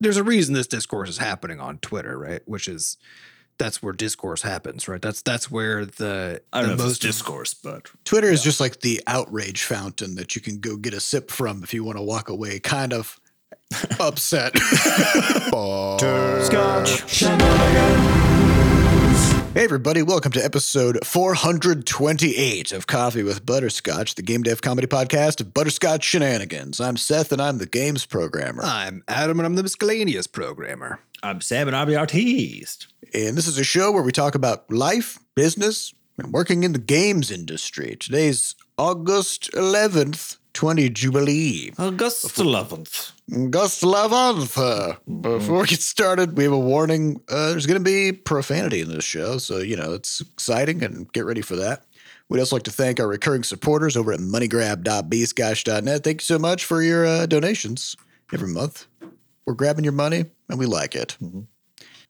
there's a reason this discourse is happening on Twitter, right? Which is that's where discourse happens, right? That's that's where the I don't the know if most it's discourse, but Twitter is just like the outrage fountain that you can go get a sip from if you want to walk away kind of upset. Hey everybody, welcome to episode 428 of Coffee with Butterscotch, the game dev comedy podcast of Butterscotch Shenanigans. I'm Seth and I'm the games programmer. I'm Adam and I'm the miscellaneous programmer. I'm Sam and I'm the artiste. And this is a show where we talk about life, business, and working in the games industry. Today's August 11th, 20 Jubilee. August 11th. August 11th. Uh, Before we get started, we have a warning. Uh, there's going to be profanity in this show. So, you know, it's exciting and get ready for that. We'd also like to thank our recurring supporters over at moneygrab.bscotch.net. Thank you so much for your uh, donations every month. We're grabbing your money and we like it. All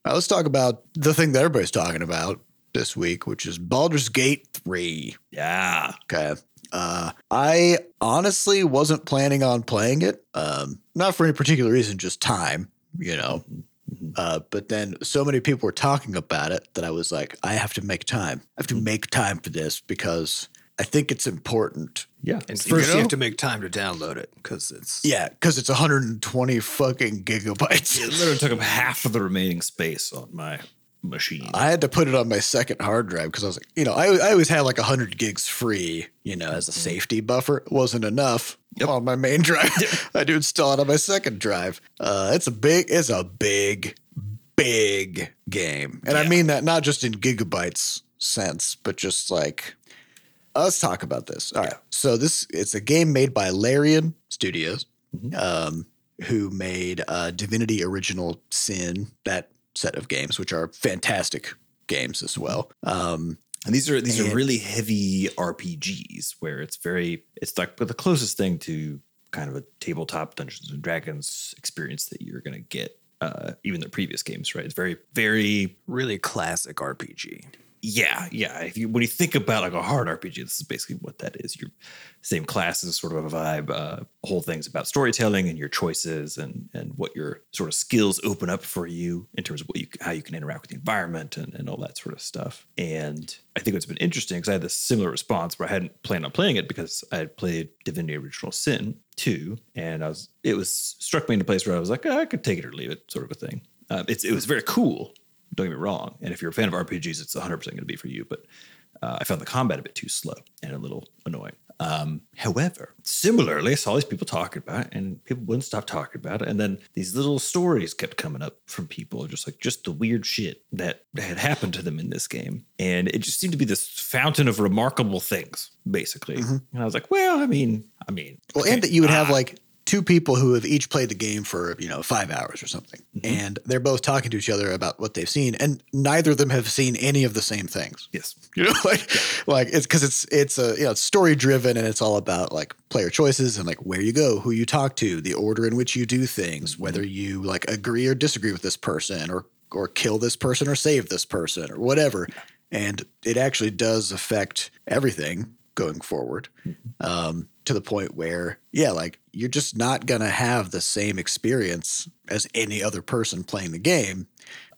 right, let's talk about the thing that everybody's talking about this week, which is Baldur's Gate 3. Yeah. Okay. Uh, I honestly wasn't planning on playing it. Um, not for any particular reason, just time, you know. Uh, but then so many people were talking about it that I was like, I have to make time. I have to make time for this because I think it's important. Yeah. And You first you, know? have to make time to download it because it's Yeah, because it's 120 fucking gigabytes. It literally took up half of the remaining space on my machine. I had to put it on my second hard drive because I was like, you know, I, I always had like 100 gigs free, you know, as a safety buffer. It wasn't enough on my main drive. I had to install it on my second drive. Uh, it's a big, it's a big, big game. And I mean that not just in gigabytes sense, but just like, let's talk about this. All right. So this, it's a game made by Larian Studios, um, who made uh, Divinity Original Sin, that set of games, which are fantastic games as well. Um, And these are these And- are really heavy RPGs where it's very it's like with the closest thing to kind of a tabletop Dungeons and Dragons experience that you're gonna get. Uh, even the previous games, right? It's very, very really classic RPG. Yeah, yeah. If you when you think about like a hard RPG, this is basically what that is. Your same classes, sort of a vibe. Uh, whole thing's about storytelling and your choices and and what your sort of skills open up for you in terms of what you how you can interact with the environment and, and all that sort of stuff. And I think what's been interesting because I had this similar response where I hadn't planned on playing it because I had played Divinity Original Sin 2, and I was it was struck me in a place where I was like, "Ah, I could take it or leave it, sort of a thing. Uh, it's it was very cool. Don't get me wrong. And if you're a fan of RPGs, it's 100% going to be for you. But uh, I found the combat a bit too slow and a little annoying. Um, however, similarly, I saw these people talking about it, and people wouldn't stop talking about it. And then these little stories kept coming up from people, just like just the weird shit that had happened to them in this game. And it just seemed to be this fountain of remarkable things, basically. And I was like, well, I mean, I mean, well, okay, and that you would have like two people who have each played the game for you know five hours or something, mm-hmm. and they're both talking to each other about what they've seen, and neither of them have seen any of the same things. yes, You know, like like it's because it's it's a you know it's story driven and it's all about like player choices and like where you go, who you talk to, the order in which you do things, mm-hmm. whether you like agree or disagree with this person or or kill this person or save this person or whatever. And it actually does affect everything going forward um, to the point where, yeah, like you're just not going to have the same experience as any other person playing the game.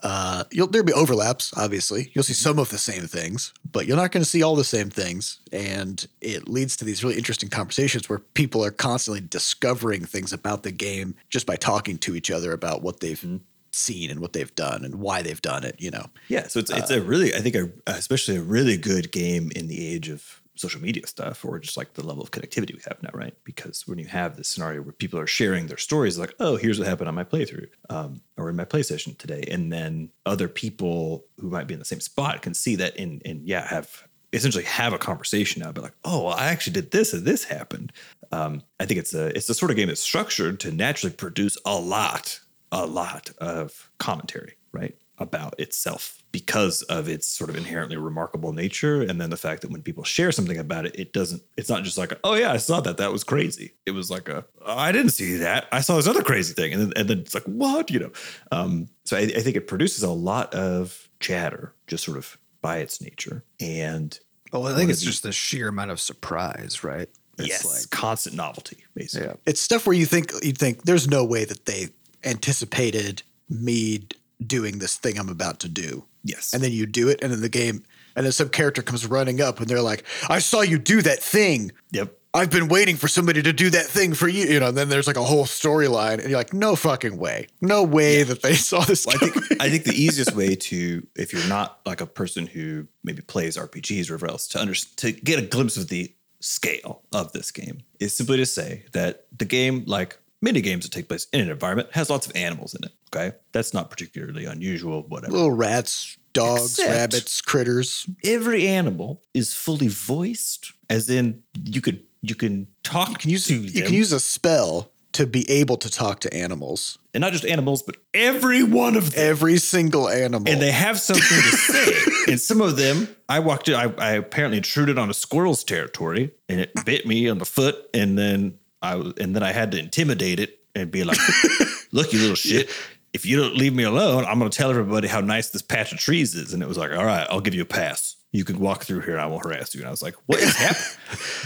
Uh, you'll there'll be overlaps, obviously. You'll see some of the same things, but you're not going to see all the same things. And it leads to these really interesting conversations where people are constantly discovering things about the game just by talking to each other about what they've seen and what they've done and why they've done it. You know, Yeah, so it's it's a really I think a, especially a really good game in the age of social media stuff or just like the level of connectivity we have now, right? Because when you have this scenario where people are sharing their stories, like, oh, here's what happened on my playthrough um, or in my play session today, and then other people who might be in the same spot can see that and and yeah, have essentially have a conversation now, be like, oh, well, I actually did this and this happened. Um, I think it's a it's the sort of game that's structured to naturally produce a lot, a lot of commentary, right? About itself because of its sort of inherently remarkable nature. And then the fact that when people share something about it, it doesn't, it's not just like, oh yeah, I saw that. That was crazy. It was like a, "Oh, I didn't see that. I saw this other crazy thing. And then, and then it's like, what, you know? Um, so I, I think it produces a lot of chatter just sort of by its nature. And Well, I think it's just the sheer amount of surprise, right? It's yes, constant novelty, basically. Yeah. it's stuff where you think you think there's no way that they anticipated me d- doing this thing I'm about to do. Yes. And then you do it, and then the game, and then some character comes running up, and they're like, "I saw you do that thing. yep. I've been waiting for somebody to do that thing for you." You know, and then there's like a whole storyline, and you're like, "No fucking way, no way that they saw this." Well, I think I think the easiest way to, if you're not like a person who maybe plays RPGs or whatever else, to under, to get a glimpse of the scale of this game is simply to say that the game, like many games that take place in an environment, has lots of animals in it. Okay, that's not particularly unusual. Whatever. little rats, dogs, Except- rabbits, critters. Every animal is fully voiced, as in you could you can talk You can use to you them. can use a spell to be able to talk to animals. and not just animals, but every one of them. Every single animal. and they have something to say. and some of them, I walked in, I, I apparently intruded on a squirrel's territory, and it bit me on the foot, and then I was, and then I had to intimidate it and be like, "Look, you little shit." If you don't leave me alone, I'm going to tell everybody how nice this patch of trees is. And it was like, all right, I'll give you a pass. You can walk through here and I won't harass you. And I was like, what is happening?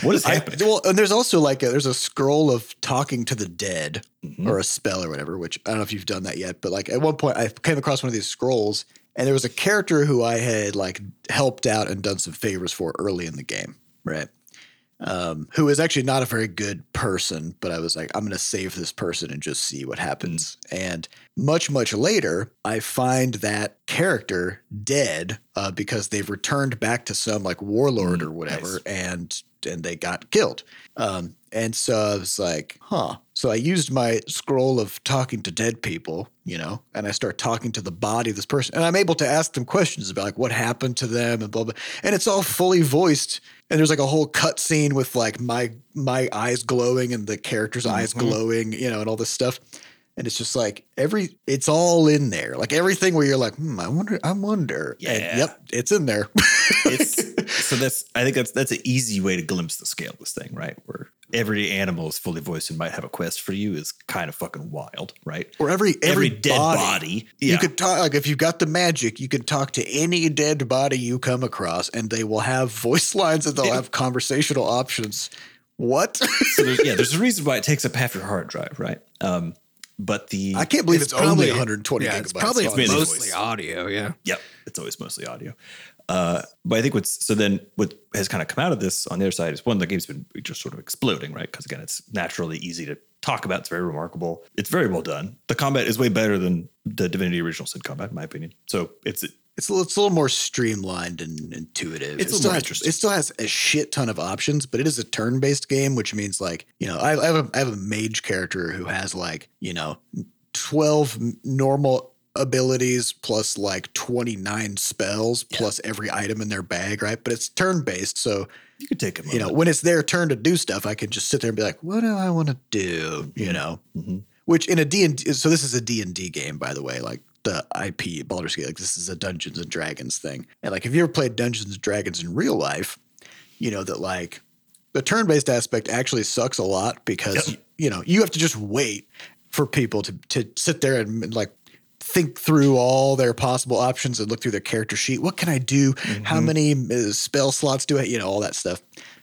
What is I- happening? well, and there's also like a, there's a scroll of talking to the dead Mhm. or a spell or whatever, which I don't know if you've done that yet, but like at one point I came across one of these scrolls and there was a character who I had like helped out and done some favors for early in the game, right? Um, who is actually not a very good person, but I was like, I'm going to save this person and just see what happens. And much, much later, I find that character dead uh, because they've returned back to some like warlord or whatever, nice. and and they got killed. Um, and so I was like, huh. So I used my scroll of talking to dead people, you know, and I start talking to the body of this person, and I'm able to ask them questions about like what happened to them and blah blah. And it's all fully voiced. And there's like a whole cut scene with like my my eyes glowing and the character's eyes Mhm. glowing, you know, and all this stuff. And it's just like every, it's all in there. Like everything where you're like, hmm, I wonder, I wonder. And Yeah. yep, it's in there. it's so that's I think that's that's an easy way to glimpse the scale of this thing, right? Where every animal is fully voiced and might have a quest for you is kind of fucking wild, right? or every Every, every, dead body. body, You could talk like if you've got the magic, you can talk to any dead body you come across, and they will have voice lines and they'll Yeah. have conversational options. What? so there's, yeah, there's a reason why it takes up half your hard drive, right? Um, but the I can't believe It's it's, only 120 yeah, gigabytes. it's probably long. mainly mostly voice. audio. Yeah. Yep, it's always mostly audio. Uh, but I think what's so then what has kind of come out of this on the other side is one the game's been just sort of exploding, right? Because again, it's naturally easy to talk about. It's very remarkable. It's very well done. The combat is way better than the Divinity original Sin combat, in my opinion. So it's It's a, little, it's a little more streamlined and intuitive. It's it still has, interesting. It still has a shit ton of options, but it is a turn-based game, which means like you know I, I have a I have a mage character who has like you know twelve normal abilities plus like 29 spells Yeah. plus every item in their bag right? But it's turn-based so you could take a you know when it's their turn to do stuff i can just sit there and be like what do i want to do? You know? Mhm. which in a D&D so this is a D&D game by the way like the IP Baldur's Gate like this is a Dungeons and Dragons thing. And like if you ever played Dungeons and Dragons in real life? You know that like the turn-based aspect actually sucks a lot because Yep. you know you have to just wait for people to to sit there and like think through all their possible options and look through their character sheet what can I do how Mhm. many uh, spell slots do I you know all that stuff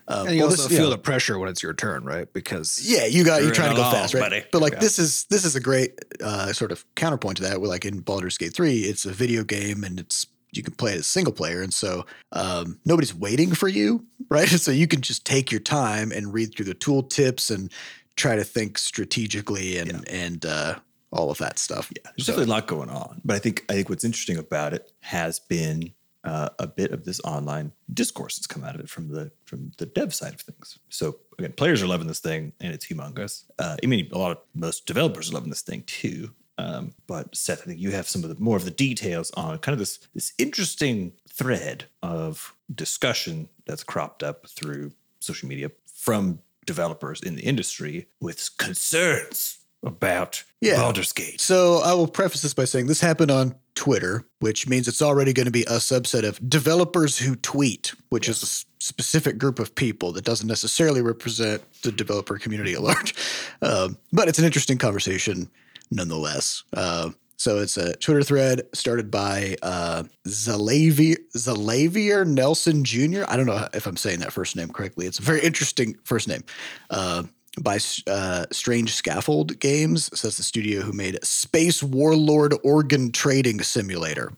um, And you well, also this- you feel know, the pressure when it's your turn, right? Because yeah, you got You're you're trying to go fast, right? buddy. But like Yeah. this is this is a great uh, sort of counterpoint to that. Where like in Baldur's Gate three, it's a video game and it's you can play it as single player, and so um, nobody's waiting for you, right? So you can just take your time and read through the tool tips and try to think strategically and and uh, all of that stuff. Yeah, there's So- definitely a lot going on. But I think I think what's interesting about it has been uh, a bit of this online discourse that's come out of it from the from the dev side of things. So again, players are loving this thing, and it's humongous. Uh, I mean, a lot of most developers are loving this thing too. Um, but Seth, I think you have some of the more of the details on kind of this this interesting thread of discussion that's cropped up through social media from developers in the industry with concerns about Yeah. Baldur's Gate. So I will preface this by saying this happened on Twitter, which means it's already going to be a subset of developers who tweet, which is a specific group of people that doesn't necessarily represent the developer community at large. Um, but it's an interesting conversation nonetheless. Uh, so it's a Twitter thread started by uh, Xalavier, Xalavier Nelson Jr. I don't know if I'm saying that first name correctly. It's a very interesting first name. Uh, by uh, Strange Scaffold Games. So that's the studio who made Space Warlord Organ Trading Simulator.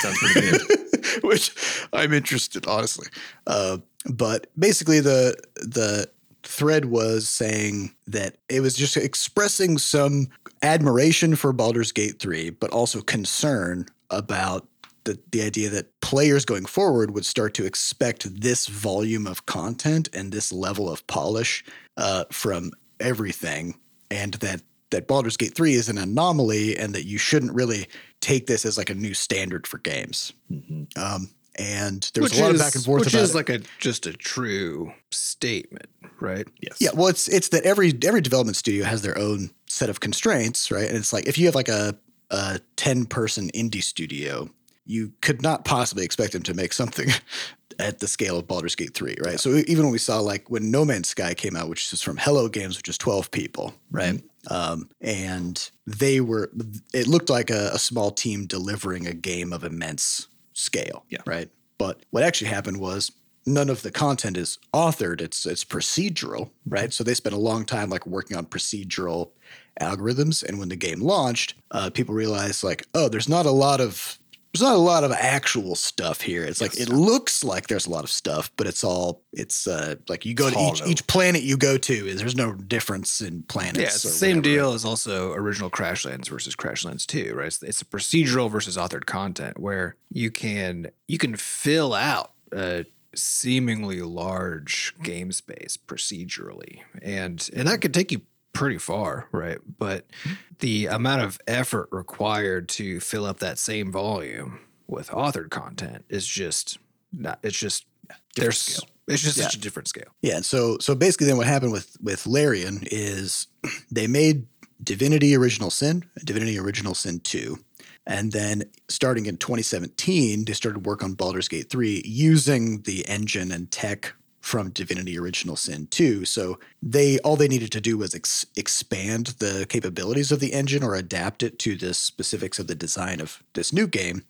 Sounds pretty good. which I'm interested, honestly. Uh, but basically, the the thread was saying that it was just expressing some admiration for Baldur's Gate 3, but also concern about the, the idea that players going forward would start to expect this volume of content and this level of polish uh, from everything, and that that Baldur's Gate 3 is an anomaly and that you shouldn't really take this as like a new standard for games. Um, and there was which a lot is, of back and forth which about is it. like a just a true statement, right? Yes. yeah, well, it's it's that every every development studio has their own set of constraints, right? And it's like if you have like a a ten person indie studio, you could not possibly expect them to make something at the scale of Baldur's Gate 3, right? So even when we saw like when No Man's Sky came out, which is from Hello Games, which is 12 people, right? Um, and they were, it looked like a, a small team delivering a game of immense scale, Yeah. right? But what actually happened was none of the content is authored. It's it's procedural, right? So they spent a long time like working on procedural algorithms, and when the game launched, uh, people realized like, oh, there's not a lot of there's not a lot of actual stuff here. It's like it looks like there's a lot of stuff, but it's all it's uh like you go It's to each hollow. each planet you go to is there's no difference in planets. Yeah, it's the same whatever. deal as also original Crashlands versus Crashlands 2, right? It's, it's a procedural versus authored content where you can you can fill out a seemingly large game space procedurally. And and that could take you pretty far, right? But the amount of effort required to fill up that same volume with authored content is just not it's just there's scale. it's just Yeah. such a different scale. Yeah, and so so basically, then what happened with with Larian is they made Divinity Original Sin, Divinity Original Sin two, and then starting in 2017, they started work on Baldur's Gate three using the engine and tech from Divinity Original Sin 2. So they all they needed to do was ex- expand the capabilities of the engine or adapt it to the specifics of the design of this new game.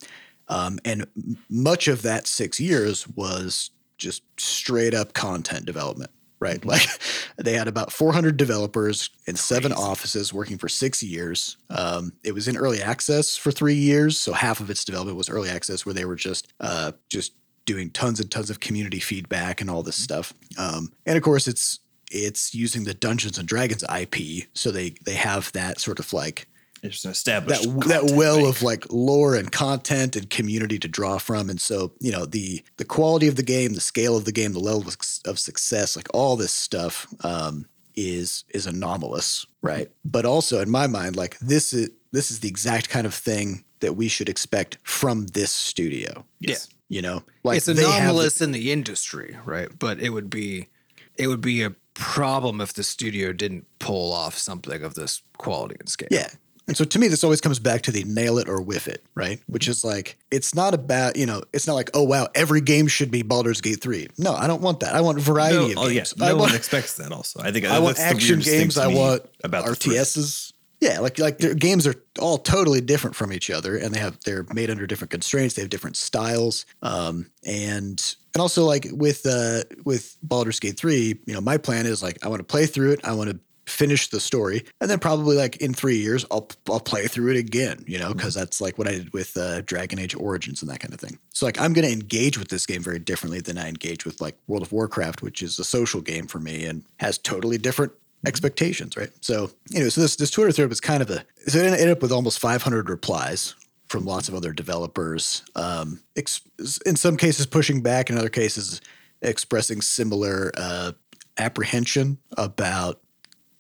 Um, and much of that six years was just straight up content development, right? Like they had about 400 developers in seven offices working for six years. Um, it was in early access for three years, so half of its development was early access, where they were just uh, just doing tons and tons of community feedback and all this stuff. Um, and of course, it's it's using the Dungeons and Dragons IP, so they they have that sort of like It's an that established that content well of like lore and content and community to draw from and so you know the the quality of the game the scale of the game the level of, of success like all this stuff um is is anomalous right but also in my mind like this is this is the exact kind of thing that we should expect from this studio Yes. You know like it's they have the- anomalous in the industry, right? But it would be it would be a problem if the studio didn't pull off something of this quality and scale. Yeah. And so to me, this always comes back to the nail it or whiff it, right? Which is like, it's not about, you know, it's not like, oh, wow, every game should be Baldur's Gate 3. No, I don't want that. I want variety No, of oh, yeah. games. No I one want, expects that also. I think I want action games. I want about. RTSs. Yeah, like like their games are all totally different from each other, and they have they're made under different constraints. They have different styles, um, and and also like with uh with Baldur's Gate three, you know, my plan is like I want to play through it. I want to finish the story, and then probably like in three years, I'll I'll play through it again. You know, because that's like what I did with uh, Dragon Age Origins and that kind of thing. So like I'm going to engage with this game very differently than I engage with like World of Warcraft, which is a social game for me and has totally different expectations, right? So, anyway, so this this Twitter thread was kind of a so it ended up with almost 500 replies from lots of other developers. Um, ex- in some cases pushing back, in other cases expressing similar uh, apprehension about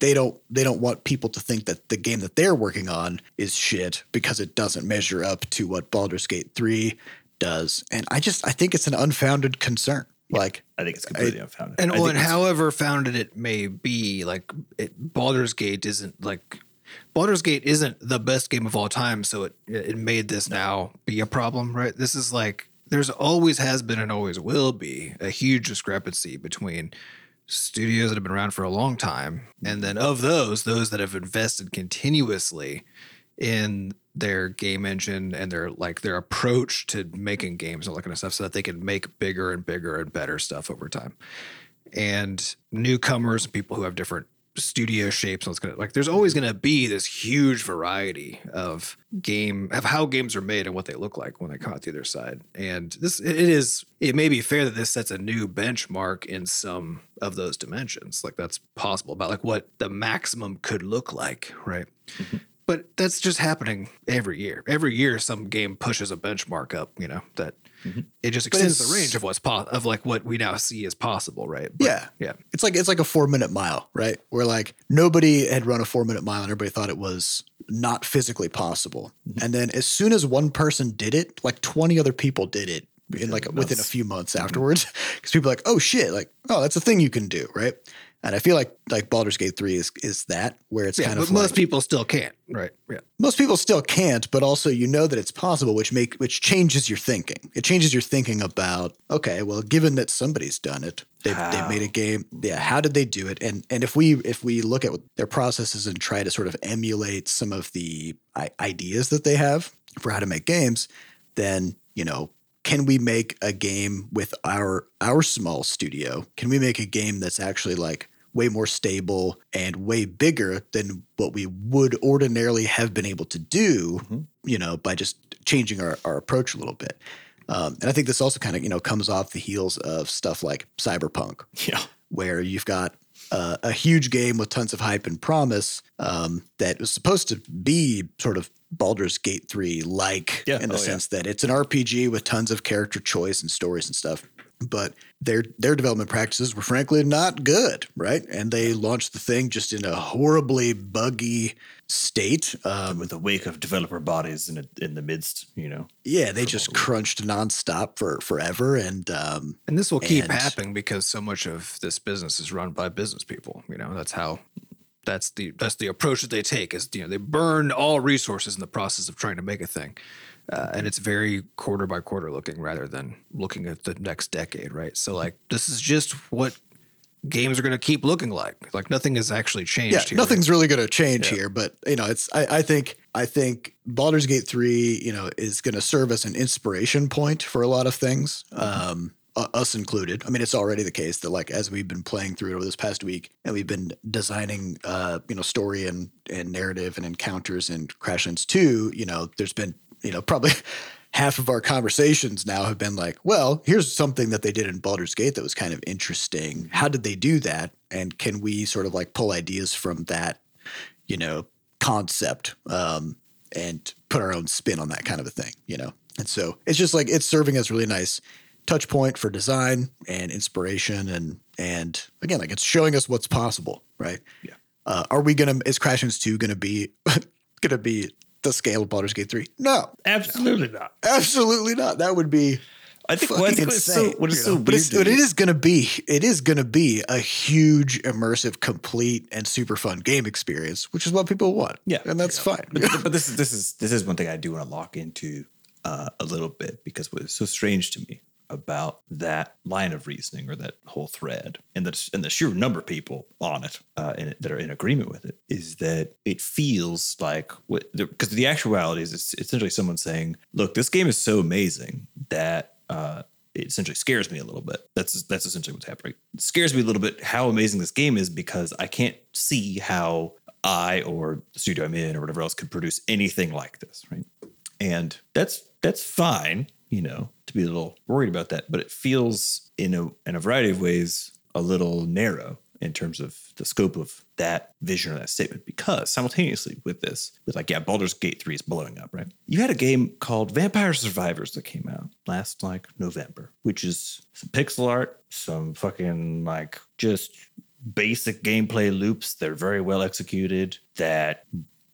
they don't they don't want people to think that the game that they're working on is shit because it doesn't measure up to what Baldur's Gate 3 does. And I just I think it's an unfounded concern. Like I think it's completely unfounded. And I think when it's- however founded it may be, like it, Baldur's Gate isn't like Baldur's Gate isn't the best game of all time, so it it made this now be a problem, right? This is like there's always has been and always will be a huge discrepancy between studios that have been around for a long time and then of those those that have invested continuously in their game engine and their like their approach to making games and all that kind of stuff so that they can make bigger and bigger and better stuff over time and newcomers and people who have different studio shapes. and it's gonna like? There's always gonna be this huge variety of game of how games are made and what they look like when they come out the other side. And this it is it may be fair that this sets a new benchmark in some of those dimensions. Like that's possible about like what the maximum could look like, right? Mm-hmm. But that's just happening every year. Every year, some game pushes a benchmark up. You know that mm-hmm. it just extends the range of what's po- of like what we now see as possible, right? But, Yeah. yeah. It's like it's like a four minute mile, right? Where like nobody had run a four minute mile and everybody thought it was not physically possible. Mm-hmm. And then as soon as one person did it, like 20 other people did it in like within a few months mm-hmm. afterwards. Because people are like, oh shit, like, oh, that's a thing you can do, right? And I feel like like Baldur's Gate 3 is is that where it's Yeah, kind of but most like, people still can't, right? Yeah. most people still can't, but also you know that it's possible, which make which changes your thinking. It changes your thinking about okay, well, given that somebody's done it, they've, they've made a game. Yeah, how did they do it? And and if we if we look at their processes and try to sort of emulate some of the I- ideas that they have for how to make games, then you know. Can we make a game with our our small studio? Can we make a game that's actually like way more stable and way bigger than what we would ordinarily have been able to do, you know, by just changing our, our approach a little bit. Um, and I think this also kind of, you know, comes off the heels of stuff like Cyberpunk, Yeah. where you've got uh, a huge game with tons of hype and promise um, that was supposed to be sort of Baldur's Gate 3 like Yeah. in the Oh, yeah. sense that it's an RPG with tons of character choice and stories and stuff. But their their development practices were frankly not good, right? And they launched the thing just in a horribly buggy state. Um, With a wake of developer bodies in, a, in the midst, you know. yeah, they just crunched nonstop for forever, and um, And this will keep And- happening because so much of this business is run by business people. You know, that's how that's the that's the approach that they take is you know they burn all resources in the process of trying to make a thing. Uh, and it's very quarter by quarter looking rather than looking at the next decade, right? So like this is just what games are going to keep looking like. Like nothing has actually changed yeah, here. nothing's really going to change here. But you know, it's I, I think I think Baldur's Gate three, you know, is going to serve as an inspiration point for a lot of things. Um, us included. I mean, it's already the case that like as we've been playing through it over this past week, and we've been designing, uh, you know, story and and narrative and encounters in Crashlands two. You know, there's been you know probably. Half of our conversations now have been like, well, here's something that they did in Baldur's Gate that was kind of interesting. How did they do that? And can we sort of like pull ideas from that you know, concept um, and put our own spin on that kind of a thing, you know? And so it's just like it's serving as really nice touch point for design and inspiration and and again, like it's showing us what's possible, right? Yeah. Uh, are we gonna is Crashlands 2 gonna be gonna be the scale of Baldur's Gate 3? No, Absolutely not. absolutely not. That would be I think fucking what, what's so, insane. what is so know? weird but, it's, but it is going to be it is going to be a huge immersive, complete, and super fun game experience, which is what people want. Yeah. and that's fine. but, but this is this is this is one thing I do want to lock into uh, a little bit because what is so strange to me about that line of reasoning or that whole thread and the and the sheer number of people on it, uh, in it that are in agreement with it is that it feels like because the actuality is it's essentially someone saying, "Look, this game is so amazing that." Uh, it essentially scares me a little bit. That's that's essentially what's happening. It scares me a little bit how amazing this game is because I can't see how I or the studio I'm in or whatever else could produce anything like this, right? And that's that's fine, you know, to be a little worried about that, but it feels in a in a variety of ways a little narrow in terms of the scope of that vision or that statement because simultaneously with this with like yeah Baldur's Gate 3 is blowing up right? You had a game called Vampire Survivors that came out last like November which is some pixel art some fucking like just basic gameplay loops that are very well executed that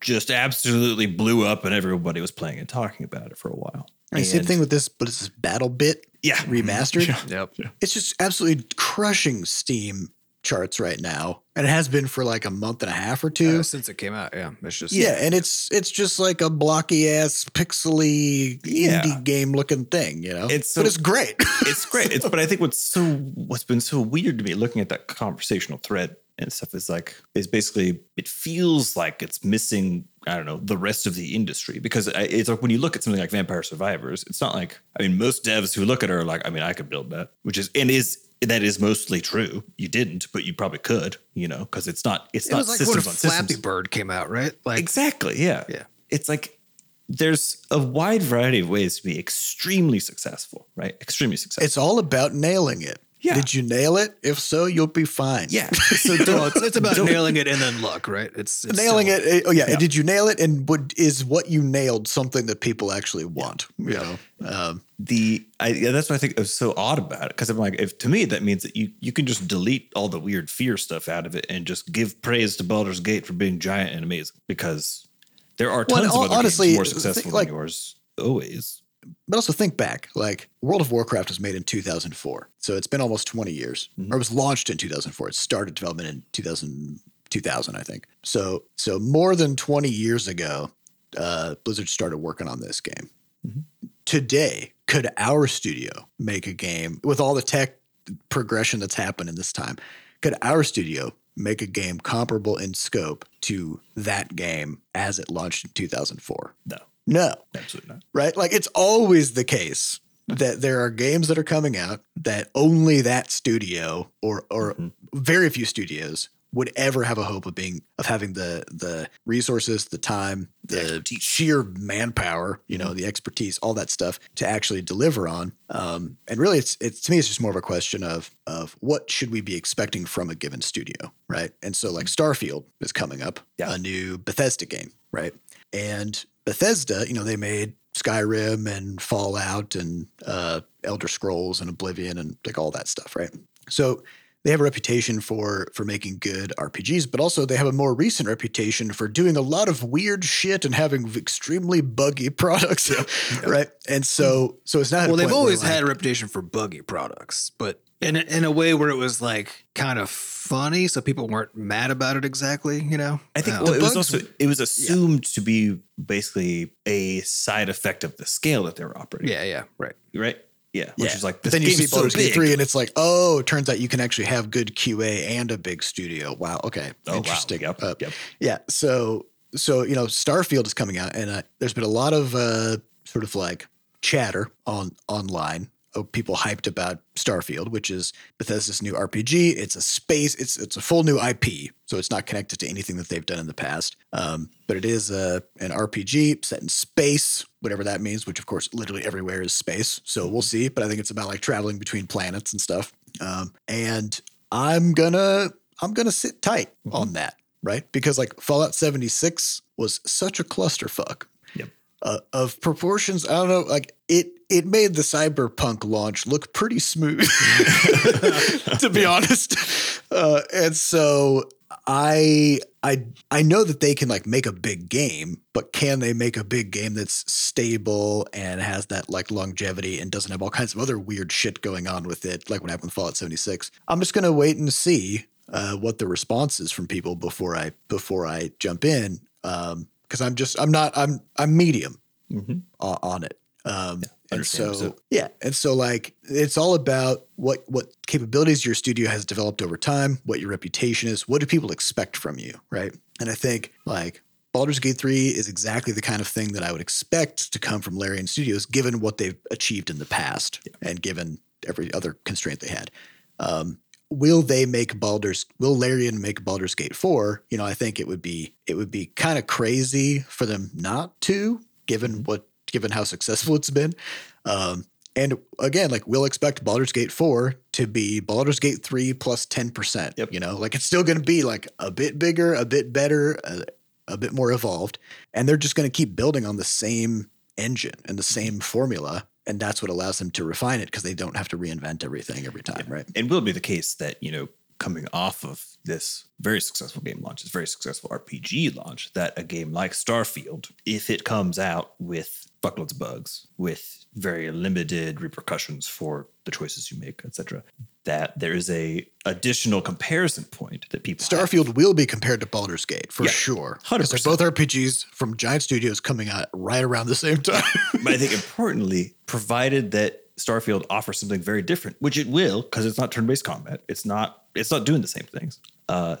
just absolutely blew up and everybody was playing and talking about it for a while And same thing with this, but it's this BattleBit yeah remastered. Yep. It's just absolutely crushing Steam charts right now, and it has been for like a month and a half or two. Uh, since it came out, yeah, it's just yeah, and it's it's just like a blocky ass, pixely Yeah. indie game looking thing, you know. It's so- but it's great. it's great. It's but I think what's so what's been so weird to me looking at that conversational thread and stuff is like is basically it feels like it's missing I don't know the rest of the industry because it's like when you look at something like Vampire Survivors, it's not like I mean most devs who look at it are like I mean I could build that, which is and is that is mostly true. You didn't, but you probably could, you know, because it's not it's It not was like when on Flappy systems. Bird came out, right? Like Exactly. Yeah. Yeah. It's like there's a wide variety of ways to be extremely successful, right? Extremely successful. It's all about nailing it. Yeah. Did you nail it? If so, you'll be fine. yeah. So well, don't, it's, it's about nailing it and then luck, right? It's, it's nailing still- it. Oh yeah. Yeah. Did you nail it? And what is what you nailed something that people actually want? You know. Um, the I, yeah, that's what I think is so odd about it because I'm like, if to me that means that you you can just delete all the weird fear stuff out of it and just give praise to Baldur's Gate for being giant and amazing because there are tons and of other honestly, games more think, successful like- than yours always. But also think back. Like World of Warcraft was made in 2004, so it's been almost 20 years. Mhm. Or it was launched in 2004. It started development in 2000, 2000 I think. So so more than 20 years ago, uh, Blizzard started working on this game. Mhm. Today, could our studio make a game with all the tech progression that's happened in this time? Could our studio make a game comparable in scope to that game as it launched in 2004? No, No absolutely not. right? Like it's always the case that there are games that are coming out that only that studio or or Mhm. very few studios would ever have a hope of being of having the the resources, the time, The sheer manpower, you know, the expertise, all that stuff to actually deliver on. Um, and really, it's it's to me, it's just more of a question of of what should we be expecting from a given studio, right? And so, like Starfield is coming up, Yeah. a new Bethesda game, right? And Bethesda, you know, they made Skyrim and Fallout and uh, Elder Scrolls and Oblivion and like all that stuff, right? So they have a reputation for for making good RPGs, but also they have a more recent reputation for doing a lot of weird shit and having extremely buggy products, right? And so so it's not. Well, they've always like- had a reputation for buggy products, but in a, in a way where it was like kind of funny, so people weren't mad about it exactly. You know, I think Um, well, it was also it was assumed to be basically a side effect of the scale that they were operating. yeah, yeah, right. Right. Yeah. Which Yeah. is like this then you see game's so Gate 3 and it's like, oh, it turns out you can actually have good QA and a big studio. Wow. Okay. Oh, wow. Interesting. Yep, Uh, yep. Yeah. So, so, you know, Starfield is coming out and uh, there's been a lot of uh, sort of like chatter on online of people hyped about Starfield, which is Bethesda's new RPG. It's a space, it's it's a full new IP. So it's not connected to anything that they've done in the past. Um, but it is a, an RPG set in space, whatever that means, which of course literally everywhere is space. So we'll see. But I think it's about like traveling between planets and stuff. Um, and I'm gonna I'm gonna sit tight on that, right? Because like Fallout 76 was such a clusterfuck. Uh, of proportions. I don't know, like it it made the cyberpunk launch look pretty smooth, to be honest. Uh, and so I I I know that they can like make a big game, but can they make a big game that's stable and has that like longevity and doesn't have all kinds of other weird shit going on with it, like what happened with Fallout 76? I'm just gonna wait and see uh, what the response is from people before I before I jump in. Um, because I'm just I'm not I'm I'm medium Mhm. o- on it. Um, and so. So- yeah, and so like it's all about what what capabilities your studio has developed over time, what your reputation is, what do people expect from you, right? And I think like Baldur's Gate 3 is exactly the kind of thing that I would expect to come from Larian Studios, given what they've achieved in the past and given every other constraint they had. Um, will they make Baldur's will Larian make Baldur's Gate 4? You know, I think it would be it would be kind of crazy for them not to, given what given how successful it's been. Um, and again, like we'll expect Baldur's Gate 4 to be Baldur's Gate 3 plus 10%. Yep. You know, like it's still gonna be like a bit bigger, a bit better, a, a bit more evolved. And they're just gonna keep building on the same engine and the same formula. And that's what allows them to refine it because they don't have to reinvent everything every time, right? And will be the case that, you know, coming off of this very successful game launch, this very successful RPG launch, that a game like Starfield, if it comes out with fuckloads of bugs, with very limited repercussions for the choices you make, etc., that there is a additional comparison point that people have. Starfield will be compared to Baldur's Gate for Yeah, sure. 100%. Because they're both RPGs from giant studios coming out right around the same time. but I think importantly, provided that Starfield offers something very different, which it will, because it's not turn-based combat. It's not. It's not doing the same things. Uh,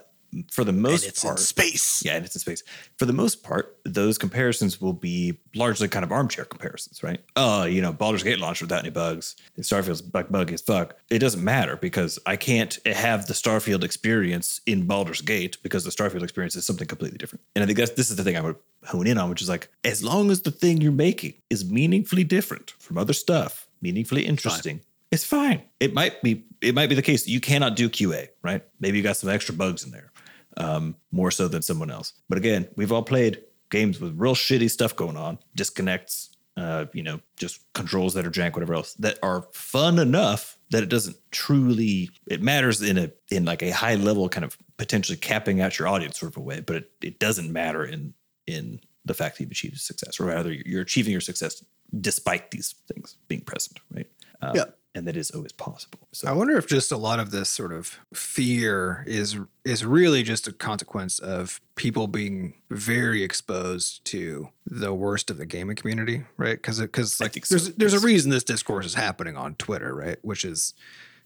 for the And most it's in part, space. yeah, and it's in space. For the most part, those comparisons will be largely kind of armchair comparisons, right? Oh, you know, Baldur's Gate launched without any bugs. And Starfield's bug buggy as fuck. It doesn't matter because I can't have the Starfield experience in Baldur's Gate because the Starfield experience is something completely different. And I think that's this is the thing I would hone in on, which is like, as long as the thing you're making is meaningfully different from other stuff, meaningfully interesting, it's fine. It might be it might be the case that you cannot do QA, right? Maybe you got some extra bugs in there, um, more so than someone else. But again, we've all played games with real shitty stuff going on, disconnects, uh, you know, just controls that are jank, whatever else, that are fun enough that it doesn't truly it matters in a in like a high level kind of potentially capping out your audience sort of a way, but it, it doesn't matter in in the fact that you've achieved success, or rather you're achieving your success despite these things being present, right? Um, Yeah. And that is always possible. So I wonder if just a lot of this sort of fear is is really just a consequence of people being very exposed to the worst of the gaming community, right? Because because like so, there's there's a reason this discourse is happening on Twitter, right? Which is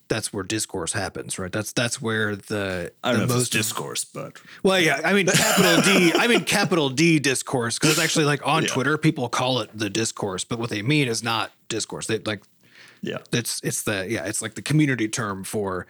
that's where discourse happens, right? That's that's where the I don't the know if it's most discourse, but well, yeah, I mean capital D. I mean capital D discourse because it's actually like on Yeah. Twitter people call it the discourse, but what they mean is not discourse. They like yeah, it's it's the yeah it's like the community term for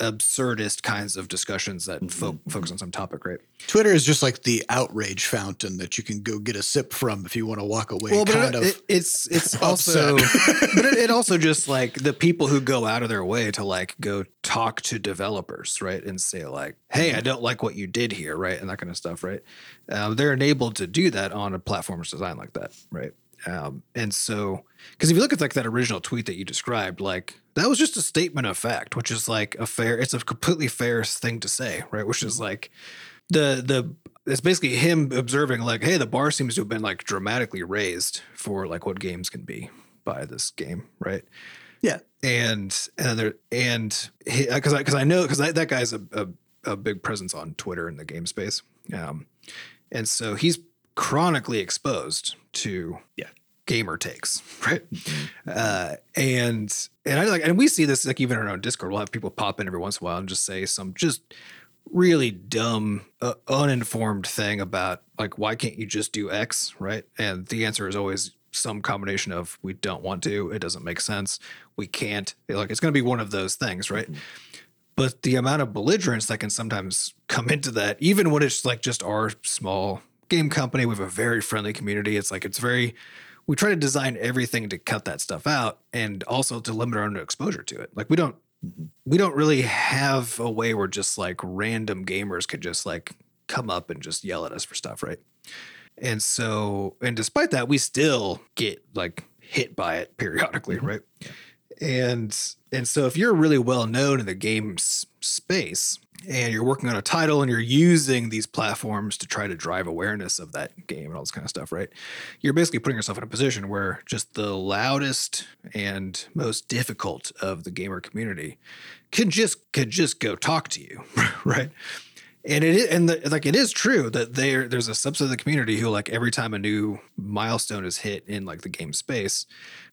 absurdist kinds of discussions that Mm-hmm. fo- focus on some topic, right? Twitter is just like the outrage fountain that you can go get a sip from if you want to walk away. Well, but kind it, of. it- it's it's also, but it, it also just like the people who go out of their way to like go talk to developers, right, and say like, "Hey, I don't like what you did here," right, and that kind of stuff, right. Um, they're enabled to do that on a platform designed like that, right. Um, and so, because if you look at like that original tweet that you described, like that was just a statement of fact, which is like a fair, it's a completely fair thing to say, right? Which is like the the it's basically him observing like, hey, the bar seems to have been like dramatically raised for like what games can be by this game, right? yeah. And and there and because I because I know because that guy's a, a a big presence on Twitter in the game space, um, and so he's chronically exposed to Yeah. Gamer takes, right? Uh, and and I like and we see this like even in our own Discord, we'll have people pop in every once in a while and just say some just really dumb, uh, uninformed thing about like why can't you just do X, right? And the answer is always some combination of we don't want to, it doesn't make sense, we can't. Like it's going to be one of those things, right? But the amount of belligerence that can sometimes come into that, even when it's like just our small game company, we have a very friendly community. It's like it's very we try to design everything to cut that stuff out and also to limit our own exposure to it. Like we don't we don't really have a way where just like random gamers could just like come up and just yell at us for stuff, right? And so, and despite that, we still get like hit by it periodically, mm-hmm. right? And and so if you're really well known in the games space and you're working on a title and you're using these platforms to try to drive awareness of that game and all this kind of stuff, right? You're basically putting yourself in a position where just the loudest and most difficult of the gamer community could just could just go talk to you, right? And it is, and the, like it is true that there there's a subset of the community who like every time a new milestone is hit in like the game space,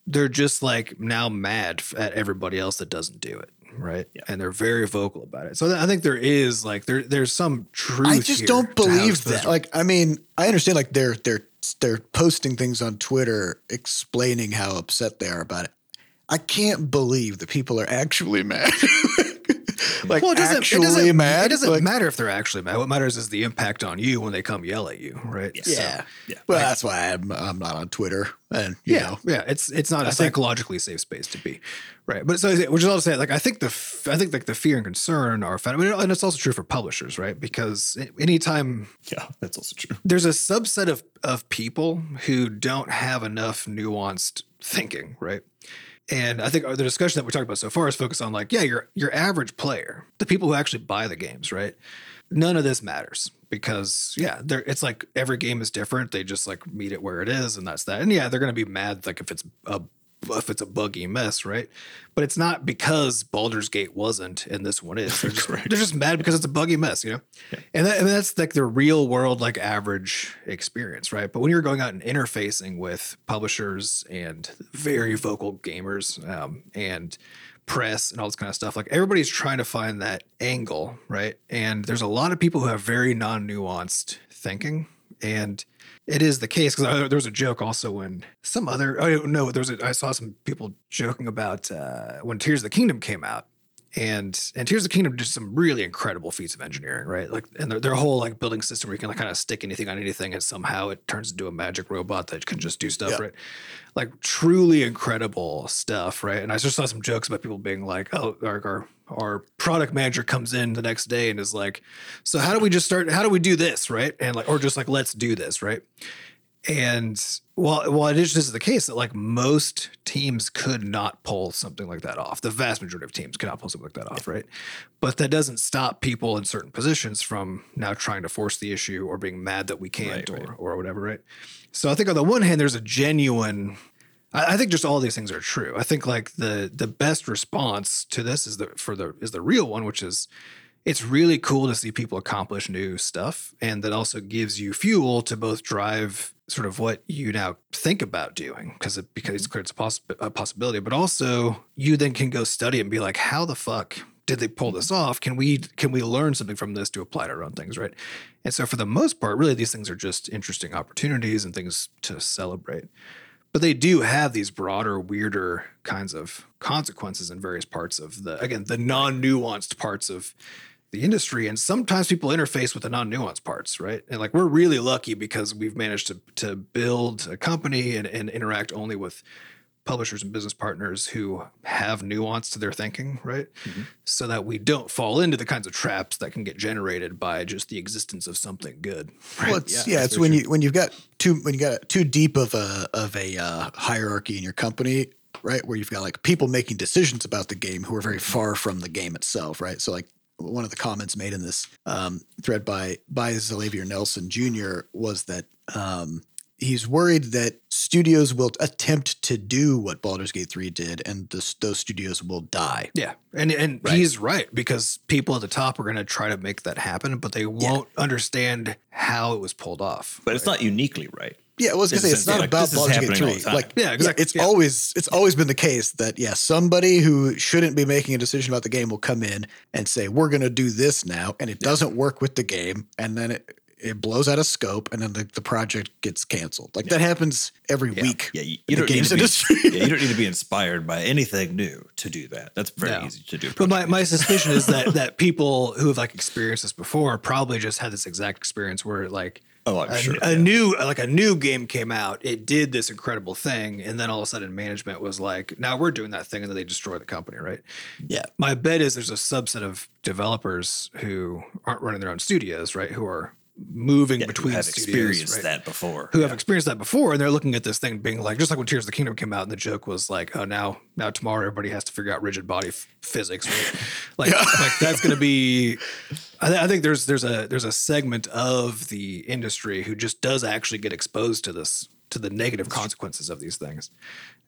they're just like now mad at everybody else that doesn't do it, right? Yeah. And they're very vocal about it. So th- I think there is like there there's some truth. I just here don't believe exposed that. we- Like, I mean, I understand like they're they're they're posting things on Twitter explaining how upset they are about it. I can't believe that people are actually mad. Like well, it doesn't, actually it doesn't, mad. It doesn't Like, matter if they're actually mad. What matters is the impact on you when they come yell at you, right? Yeah. yeah. Well, that's why I'm I'm not on Twitter. And you yeah, know, yeah, it's it's not a think- psychologically safe space to be, right? But so which is all to say, like I think the f- I think like the fear and concern are found, I mean, and it's also true for publishers, right? Because anytime Yeah, that's also true. there's a subset of of people who don't have enough nuanced thinking, right? And I think the discussion that we're talking about so far is focused on like, yeah, your your average player, the people who actually buy the games, right? None of this matters because yeah, they're it's like every game is different. They just like meet it where it is, and that's that. And yeah, they're gonna be mad like if it's a if it's a buggy mess, right? But it's not because Baldur's Gate wasn't and this one is. They're just, they're just mad because it's a buggy mess, you know? And, that, and that's like the real world, like average experience, right? But when you're going out and interfacing with publishers and very vocal gamers um, and press and all this kind of stuff. Like everybody's trying to find that angle, right? And there's a lot of people who have very non-nuanced thinking, and it is the case because there was a joke also when some other oh no there was a, I saw some people joking about uh, when Tears of the Kingdom came out and and Tears of the Kingdom did some really incredible feats of engineering, right? Like and their, their whole like building system where you can like kind of stick anything on anything and somehow it turns into a magic robot that can just do stuff, Yeah. right? Like truly incredible stuff, right? And I just saw some jokes about people being like, "Oh, our our, our product manager comes in the next day and is like, so how do we just start? How do we do this, right? And like, or just like, let's do this, right?" And well, while it is just the case that like most teams could not pull something like that off, the vast majority of teams cannot pull something like that off, right? But that doesn't stop people in certain positions from now trying to force the issue or being mad that we can't Right, or right. or whatever, right? So I think on the one hand, there's a genuine. I think just all these things are true. I think like the the best response to this is the for the is the real one, which is it's really cool to see people accomplish new stuff and that also gives you fuel to both drive sort of what you now think about doing because it because mm-hmm. it creates a, poss- a possibility but also you then can go study and be like how the fuck did they pull this mm-hmm. off? Can we can we learn something from this to apply to our own things right? And so for the most part really these things are just interesting opportunities and things to celebrate but they do have these broader, weirder kinds of consequences in various parts of the again the non-nuanced parts of the industry. And sometimes people interface with the non-nuanced parts, right? And like we're really lucky because we've managed to to build a company and, and interact only with publishers and business partners who have nuance to their thinking, right? So that we don't fall into the kinds of traps that can get generated by just the existence of something good. Right? Well, it's, yeah, it's when you when you've got too when you got too deep of a of a uh, hierarchy in your company, right? Where you've got like people making decisions about the game who are very far from the game itself, right? So like one of the comments made in this um, thread by by Xalavier Nelson Jr. was that um, he's worried that studios will attempt to do what Baldur's Gate 3 did, and this, those studios will die. Yeah, and and Right. he's right because people at the top are going to try to make that happen, but they won't understand how it was pulled off. But it's not uniquely right. Yeah, I was gonna say it's not like, about this Baldur's Gate three. Like, Yeah, exactly. it's Yeah. always it's always been the case that yeah, somebody who shouldn't be making a decision about the game will come in and say we're gonna do this now, and it doesn't work with the game, and then it it blows out of scope, and then the, the project gets canceled. Like that happens every week. Yeah, you, in you the don't need games to be, industry. yeah, you don't need to be inspired by anything new to do that. That's very No. easy to do. But my, my suspicion is that that people who have like experienced this before probably just had this exact experience where like Oh, I'm a, sure, a yeah. new like a new game came out, it did this incredible thing, and then all of a sudden management was like, "Now we're doing that thing," and then they destroy the company, right? Yeah. My bet is there's a subset of developers who aren't running their own studios, right? Who are moving Yeah, who between have studios, experienced right? that before. who have experienced that before and they're looking at this thing being like just like when tears of the kingdom came out and the joke was like oh now now tomorrow everybody has to figure out rigid body f- physics right? like, like that's going to be I, th- I think there's there's a there's a segment of the industry who just does actually get exposed to this to the negative consequences of these things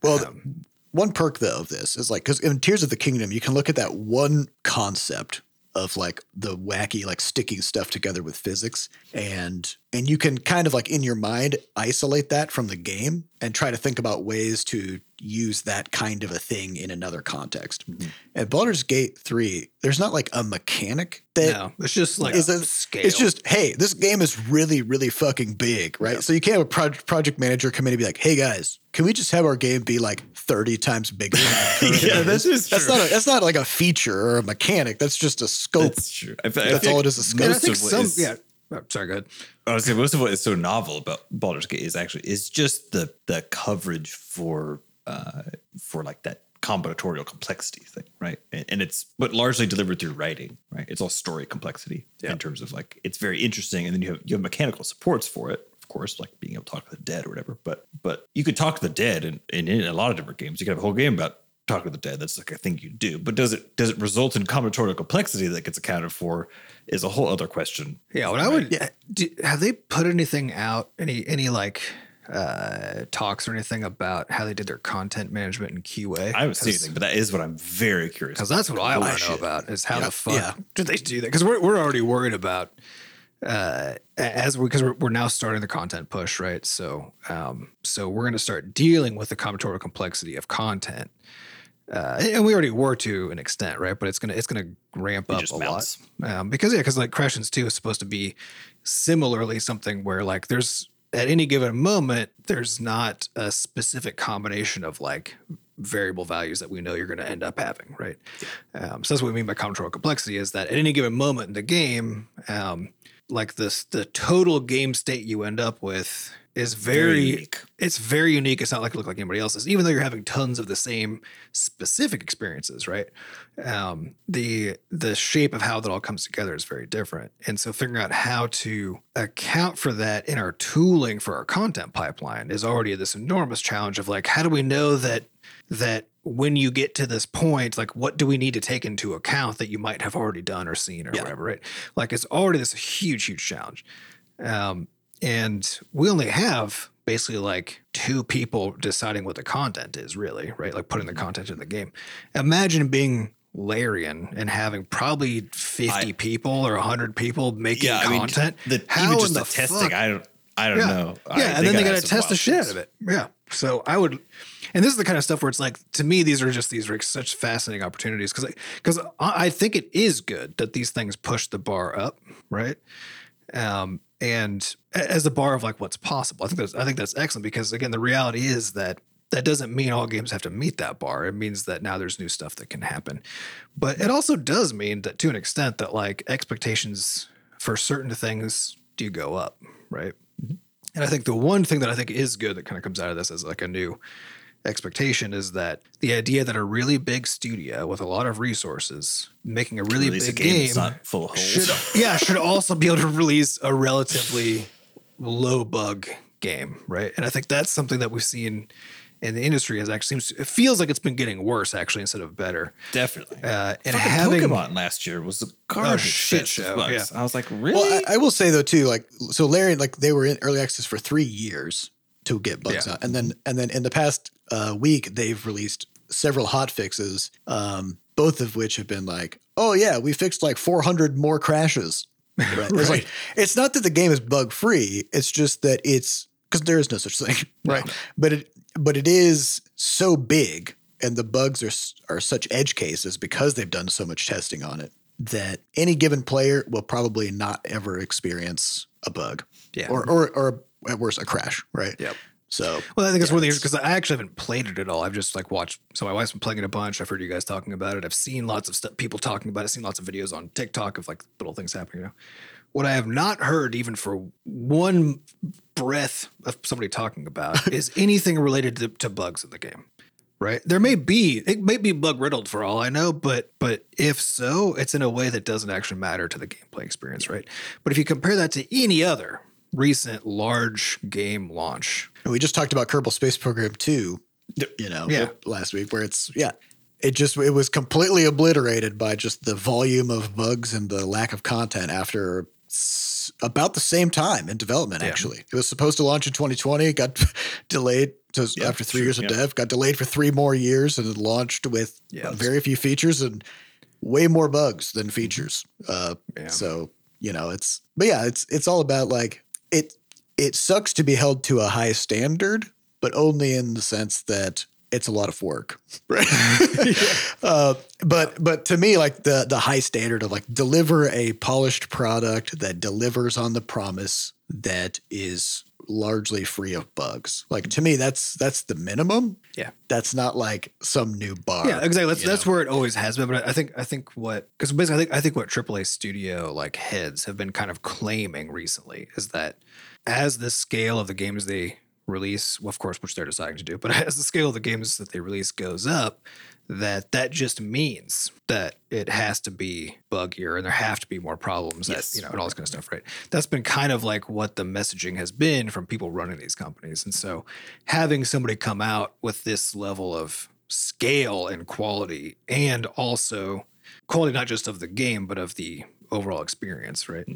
Well, Um, one perk though of this is like because in Tears of the Kingdom, you can look at that one concept of like the wacky like sticking stuff together with physics and and you can kind of like in your mind isolate that from the game and try to think about ways to use that kind of a thing in another context. Mm-hmm. At Baldur's Gate 3, there's not like a mechanic that no it's just like is a a- scale It's just, hey, this game is really, really fucking big, right? So you can't have a pro- project manager come in and be like, hey guys, can we just have our game be like 30 times bigger? than it currently Yeah, is?" that is That's true. not a, that's not like a feature or a mechanic. That's just a scope. That's true. I, I That's think all it is, a scope. and I think some is- yeah oh, sorry go ahead I was saying most of what is so novel about Baldur's Gate is actually is just the the coverage for uh for like that combinatorial complexity thing, right? And, and it's but largely delivered through writing, right? It's all story complexity in terms of like it's very interesting, and then you have you have mechanical supports for it, of course, like being able to talk to the dead or whatever. But but you could talk to the dead, and, and in a lot of different games, you could have a whole game about talking to the dead. That's like a thing you do. But does it does it result in combinatorial complexity that gets accounted for? Is a whole other question. Yeah, what I would do, have they put anything out any any like uh talks or anything about how they did their content management in QA? I haven't seen anything, but that is what I'm very curious. because that's what I want to know about is how Yeah, the fuck yeah. did they do that? Because we're we're already worried about uh as we because we're, we're now starting the content push right so um so we're going to start dealing with the combinatorial complexity of content uh, and we already were to an extent, right? But it's gonna it's gonna ramp up a lot um, because yeah, because like Crashlands Two is supposed to be similarly something where like there's at any given moment there's not a specific combination of like variable values that we know you're going to end up having, right? Um, so that's what we mean by control complexity is that at any given moment in the game, um, like this the total game state you end up with is Very very, unique. it's very unique. It's not like it look like anybody else's, even though you're having tons of the same specific experiences, right? Um, the the shape of how that all comes together is very different, and so figuring out how to account for that in our tooling for our content pipeline is already this enormous challenge of like, how do we know that that when you get to this point, like what do we need to take into account that you might have already done or seen or Yeah. whatever, right? Like it's already this huge, huge challenge. Um, and we only have basically like two people deciding what the content is, really, right? Like putting the Mm-hmm. content in the game. Imagine being Larian and having probably 50 I- people or 100 people making Yeah, I mean, content. the, How even in just the, the testing, fuck? I don't, I don't yeah. know. I Yeah, and think then they got to test the shit out of it. Yeah. So I would, and this is the kind of stuff where it's like to me these are just these are such fascinating opportunities because because I I think it is good that these things push the bar up, right? Um, and as a bar of like what's possible, I think that's I think that's excellent because again the reality is that that doesn't mean all games have to meet that bar. It means that now there's new stuff that can happen, but it also does mean that to an extent that like expectations for certain things do go up, right? And I think the one thing that I think is good that kind of comes out of this as like a new expectation is that the idea that a really big studio with a lot of resources making a really Release a big game game not full of holes. should yeah should also be able to release a relatively low bug game, right? And I think that's something that we've seen in the industry as actually seems it feels like it's been getting worse actually instead of better. Definitely. Uh, and Fucking having Pokemon last year was a garbage shit fest show, bugs. I was like, really? Well, I, I will say though too, like so Larian, like they were in early access for three years to get bugs Yeah. out, and then and then in the past uh, week they've released several hot fixes, um, both of which have been like, oh yeah, we fixed like 400 more crashes. Right? It's like it's not that the game is bug free; it's just that it's because there is no such thing, right? But it but it is so big, and the bugs are are such edge cases because they've done so much testing on it that any given player will probably not ever experience a bug, Yeah. or or or at worst a crash, right? Yep. So Well, I think it's Yeah, one of these it's- because I actually haven't played it at all. I've just like watched. So my wife's been playing it a bunch. I've heard you guys talking about it. I've seen lots of stuff, people talking about it. I've seen lots of videos on TikTok of like little things happening. You know, what I have not heard even for one breath of somebody talking about is anything related to, to bugs in the game. Right? There may be it may be bug riddled for all I know, but but if so, it's in a way that doesn't actually matter to the gameplay experience, right? But if you compare that to any other recent large game launch, and we just talked about Kerbal Space Program two, you know, Yeah. last week, where it's yeah. It just it was completely obliterated by just the volume of bugs and the lack of content after about the same time in development. Yeah. Actually, it was supposed to launch in 2020, got delayed to Yeah, after three sure, years of yeah. dev, got delayed for three more years, and it launched with Yeah. very few features and way more bugs than features. Uh, Yeah. So you know, it's but yeah, it's it's all about like it. It sucks to be held to a high standard, but only in the sense that it's a lot of work, right? uh, but but to me, like the the high standard of like deliver a polished product that delivers on the promise that is largely free of bugs. Like to me, that's that's the minimum. Yeah. That's not like some new bar. Yeah, exactly. That's that's know? where it always has been. But I think I think what because basically I think I think what AAA studio like heads have been kind of claiming recently is that as the scale of the games they release, well, of course, which they're deciding to do, but as the scale of the games that they release goes up, that that just means that it has to be buggier and there have to be more problems Yes. that, you know and all this kind of stuff right that's been kind of like what the messaging has been from people running these companies and so having somebody come out with this level of scale and quality and also quality not just of the game but of the overall experience right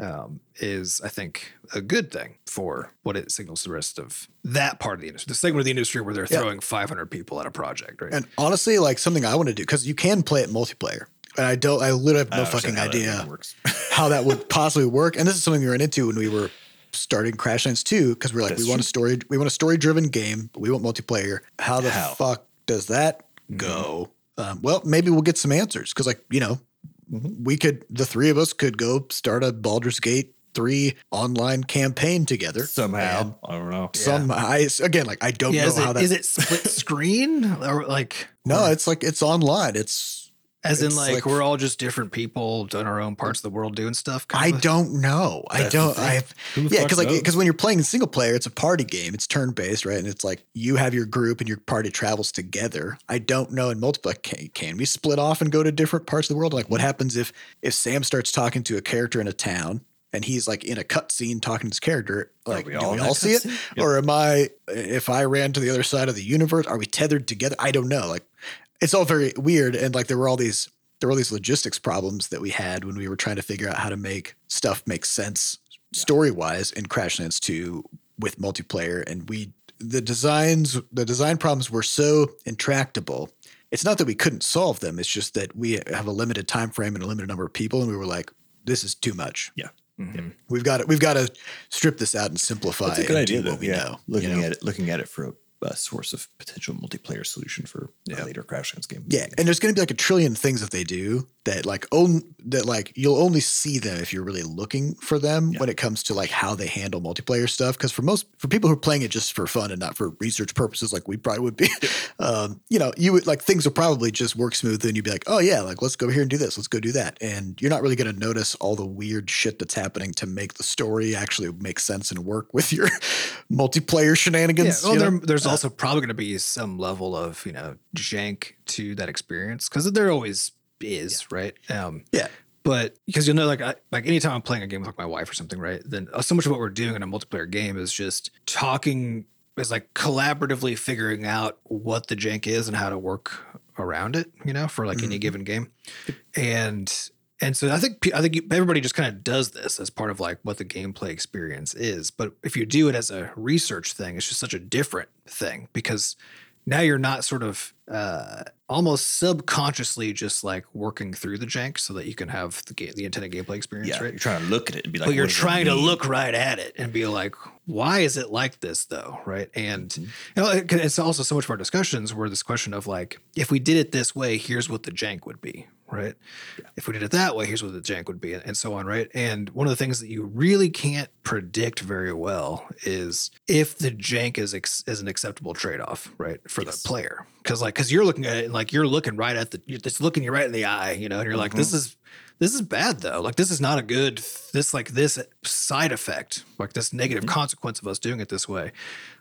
um, is i think a good thing for what it signals the rest of that part of the industry the segment of the industry where they're Yeah. throwing 500 people at a project right And honestly, like something I want to do because you can play it multiplayer, and I don't. I literally have no fucking how idea even works. how that would possibly work. And this is something we ran into when we were starting Crashlands 2 because we're like, That's we want a story, we want a story driven game, but we want multiplayer. How the How? fuck does that go. Um, well, maybe we'll get some answers because, like, you know. Mm-hmm. we could, the three of us could go start a Baldur's Gate 3 online campaign together. Somehow, And I don't know. Some, I, again, like, I don't yeah, know is how it, that. is it split screen or like no, or- it's like, it's online. It's, as in like, like- we're all just different people doing our own parts of the world doing stuff? I of don't know. I don't. I, Yeah, because like because when you're playing single player, it's a party game. It's turn based, right? And it's like you have your group and your party travels together. I don't know in multiplayer can, can we split off and go to different parts of the world? Like what happens if if Sam starts talking to a character in a town and he's like in a cutscene talking to his character? Like we do all we all that see it. Yep. or am I if I ran to the other side of the universe? Are we tethered together? I don't know. Like it's all very weird and like there were all these there were all these logistics problems that we had when we were trying to figure out how to make stuff make sense story wise in Crashlands 2 with multiplayer and we the designs the design problems were so intractable it's not that we couldn't solve them it's just that we have a limited time frame and a limited number of people and we were like this is too much Yeah. Mhm. we've got to we've got to strip this out and simplify That's a good and idea. do Though. what we yeah. know looking you know? at it, looking at it for a, a source of potential multiplayer solution for Yeah. a later Crashlands game. Yeah, and there's going to be like a trillion things that they do that like own that like you'll only see them if you're really looking for them Yeah. when it comes to like how they handle multiplayer stuff. Because for most for people who are playing it just for fun and not for research purposes, like we probably would be, um, you know, you would like things will probably just work smooth, and you'd be like, oh yeah, like let's go here and do this, let's go do that, and you're not really going to notice all the weird shit that's happening to make the story actually make sense and work with your multiplayer Yeah, shenanigans. well, you know? there, there's also probably going to be some level of you know jank to that experience because there always is, right? Um, Yeah. But because you'll know, like, I, like anytime I'm playing a game with like my wife or something, right? Then uh, so much of what we're doing in a multiplayer game is just talking, is like collaboratively figuring out what the jank is and how to work around it, you know, for like any Mhm. given game, and and so I think I think everybody just kind of does this as part of like what the gameplay experience is. But if you do it as a research thing, it's just such a different thing because now you're not sort of uh, almost subconsciously just like working through the jank so that you can have the game, the intended gameplay experience, Yeah, right? you're trying to look at it and be like, but you're what does it trying to look right at it and be like, why is it like this though? Right. And Mhm. you know, it- it's also so much of our discussions where this question of like, if we did it this way, here's what the jank would be. Right. If we did it that way, here's what the jank would be, and so on. Right. And one of the things that you really can't predict very well is if the jank is ex- is an acceptable trade off, right, for Yes. the player. Because like, because you're looking at it like you're looking right at the, it's looking you right in the eye, you know, and you're like, this is this is bad though. Like this is not a good this like this side effect, like this negative mm-hmm. consequence of us doing it this way.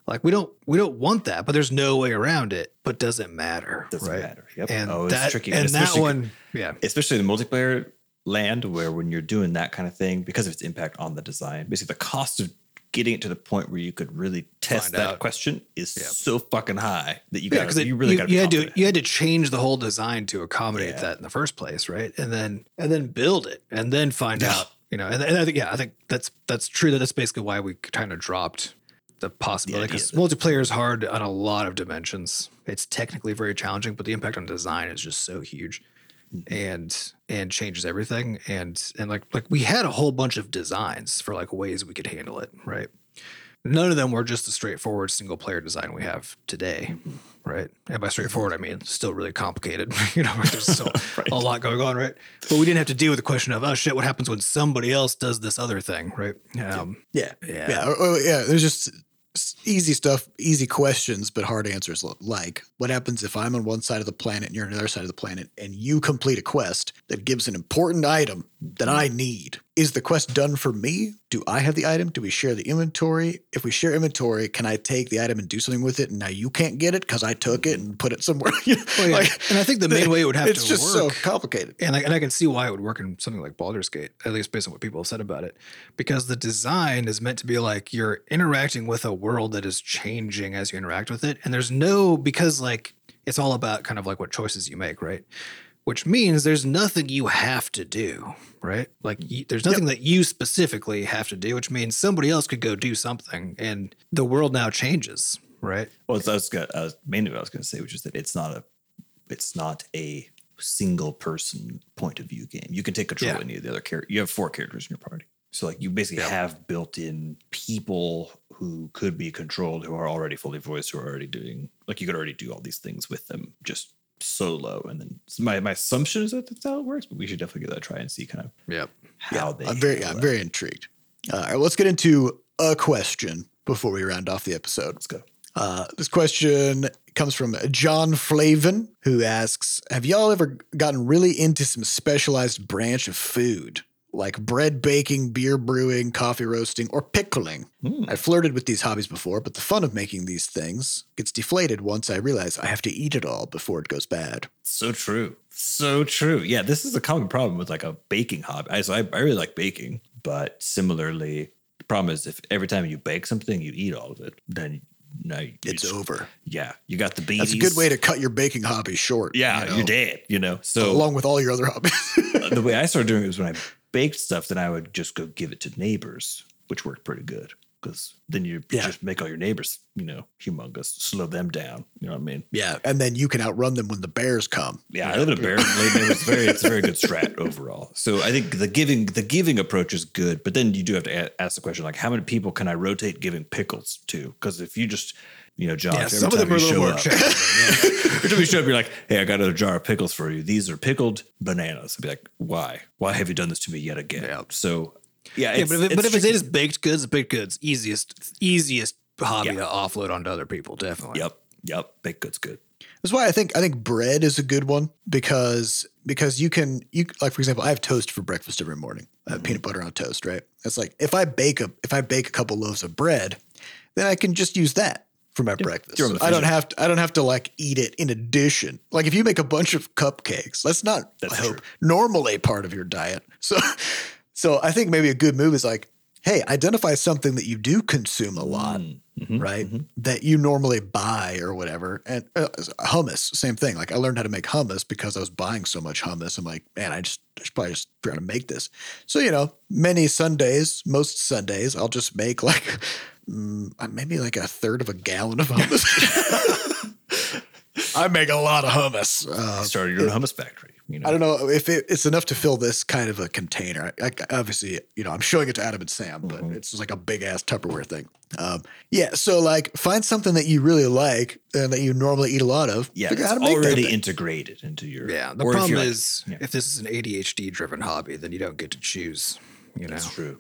Like we don't we don't want that, but there's no way around it. But does it matter? Doesn't right? matter. Yep. And oh, it's that tricky. and that especially- one, yeah, especially in the multiplayer land where when you're doing that kind of thing because of its impact on the design basically the cost of getting it to the point where you could really test Find that out. question is Yeah. so fucking high that you yeah, got because you really got you to had to you had to change the whole design to accommodate Yeah. that in the first place, right? And then and then build it and then find Yeah. out, you know. And, and I think yeah, I think that's that's true. That that's basically why we kind of dropped the possibility because multiplayer is hard on a lot of dimensions. It's technically very challenging, but the impact on design is just so huge. And and changes everything and and like like we had a whole bunch of designs for like ways we could handle it right none of them were just the straightforward single player design we have today Mm-hmm. right and by straightforward i mean still really complicated you know there's still Right. a lot going on right but we didn't have to deal with the question of oh shit what happens when somebody else does this other thing right um Yeah. yeah Yeah. or- or, yeah. There's just easy stuff, easy questions, but hard answers. Like, what happens if I'm on one side of the planet and you're on the other side of the planet and you complete a quest that gives an important item that I need? Is the quest done for me? Do I have the item? Do we share the inventory? If we share inventory, can I take the item and do something with it? And now you can't get it because I took it and put it somewhere. Well, yeah. Like, and i think the main way it would have it's to just work so complicated. and I, and I can see why it would work in something like Baldur's Gate, at least based on what people have said about it, because the design is meant to be like you're interacting with a world that is changing as you interact with it, and there's no because like it's all about kind of like what choices you make, right? Which means there's nothing you have to do, right? Like you, there's nothing that you specifically have to do, which means somebody else could go do something, and the world now changes, right? well I was gonna, I was mainly what I was going to say which is that it's not a it's not a single person point of view game you can take control Yeah. of any of the other characters you have four characters in your party so like you basically Yeah. have built in people who could be controlled who are already fully voiced who are already doing like you could already do all these things with them just solo. And then my my assumption is that that's how it works, but we should definitely give that a try and see kind of Yep. how they. I'm very, handle I'm very intrigued. Uh, all right, let's get into a question before we round off the episode. Let's go. Uh, this question comes from John Flavin, who asks Have y'all ever gotten really into some specialized branch of food? Like bread baking, beer brewing, coffee roasting, or pickling. Hmm. I flirted with these hobbies before, but the fun of making these things gets deflated once I realize I have to eat it all before it goes bad. So true. So true. Yeah, this is a common problem with like a baking hobby. I, so I, I really like baking, but similarly, the problem is if every time you bake something, you eat all of it, then no, It's just- over. Yeah, you got the beans. That's a good way to cut your baking hobby short. Yeah, you know, you're dead. You know. So Along with all your other hobbies. the way I started doing it was when I baked stuff, then I would just go give it to neighbors, which worked pretty good because then you Yeah. just make all your neighbors, you know, humongous, slow them down. You know what I mean? yeah. And then you can outrun them when the bears come. Yeah, I live in a bear neighborhood. It's very, it's a very good strat overall. So I think the giving, the giving approach is good, but then you do have to a- ask the question like, how many people can I rotate giving pickles to? Because if you just, you know, John, Yeah, some of them are a little show more up- challenging. Every time you show up, you're like, hey, I got another jar of pickles for you. These are pickled bananas. I'd be like, why? Why have you done this to me yet again? Yeah. So, yeah, Yeah, it's- but if, it, but it's if it tricky. baked goods, baked goods, easiest easiest hobby Yeah. to offload onto other people, definitely. Yep, yep, baked goods good. That's why I think I think bread is a good one because because you can you like for example I have toast for breakfast every morning. I have mm-hmm. peanut butter on toast, right? It's like if I bake a if I bake a couple loaves of bread, then I can just use that for my breakfast. throw 'em in I don't have to I don't have to like eat it in addition. Like if you make a bunch of cupcakes, that's not That's I hope true. normally part of your diet. So so I think maybe a good move is like, hey, identify something that you do consume a lot Mm, mhm, right? mhm. That you normally buy or whatever. And uh, hummus, same thing. Like I learned how to make hummus because I was buying so much hummus. I'm like, man, I just I should probably just try to make this. So you know, many Sundays, most Sundays, I'll just make like maybe like a third of a gallon of hummus. I make a lot of hummus. Uh, Started your own hummus factory. You know, I don't know if it, it's enough to fill this kind of a container. I, I- obviously, you know, I'm showing it to Adam and Sam, but Mhm. it's just like a big ass Tupperware thing. Um, yeah, so like find something that you really like and that you normally eat a lot of. Yeah, it's out how to make that already integrated into your. Yeah. The problem you're like- is yeah. if this is an ADHD driven hobby, then you don't get to choose. You know, that's true.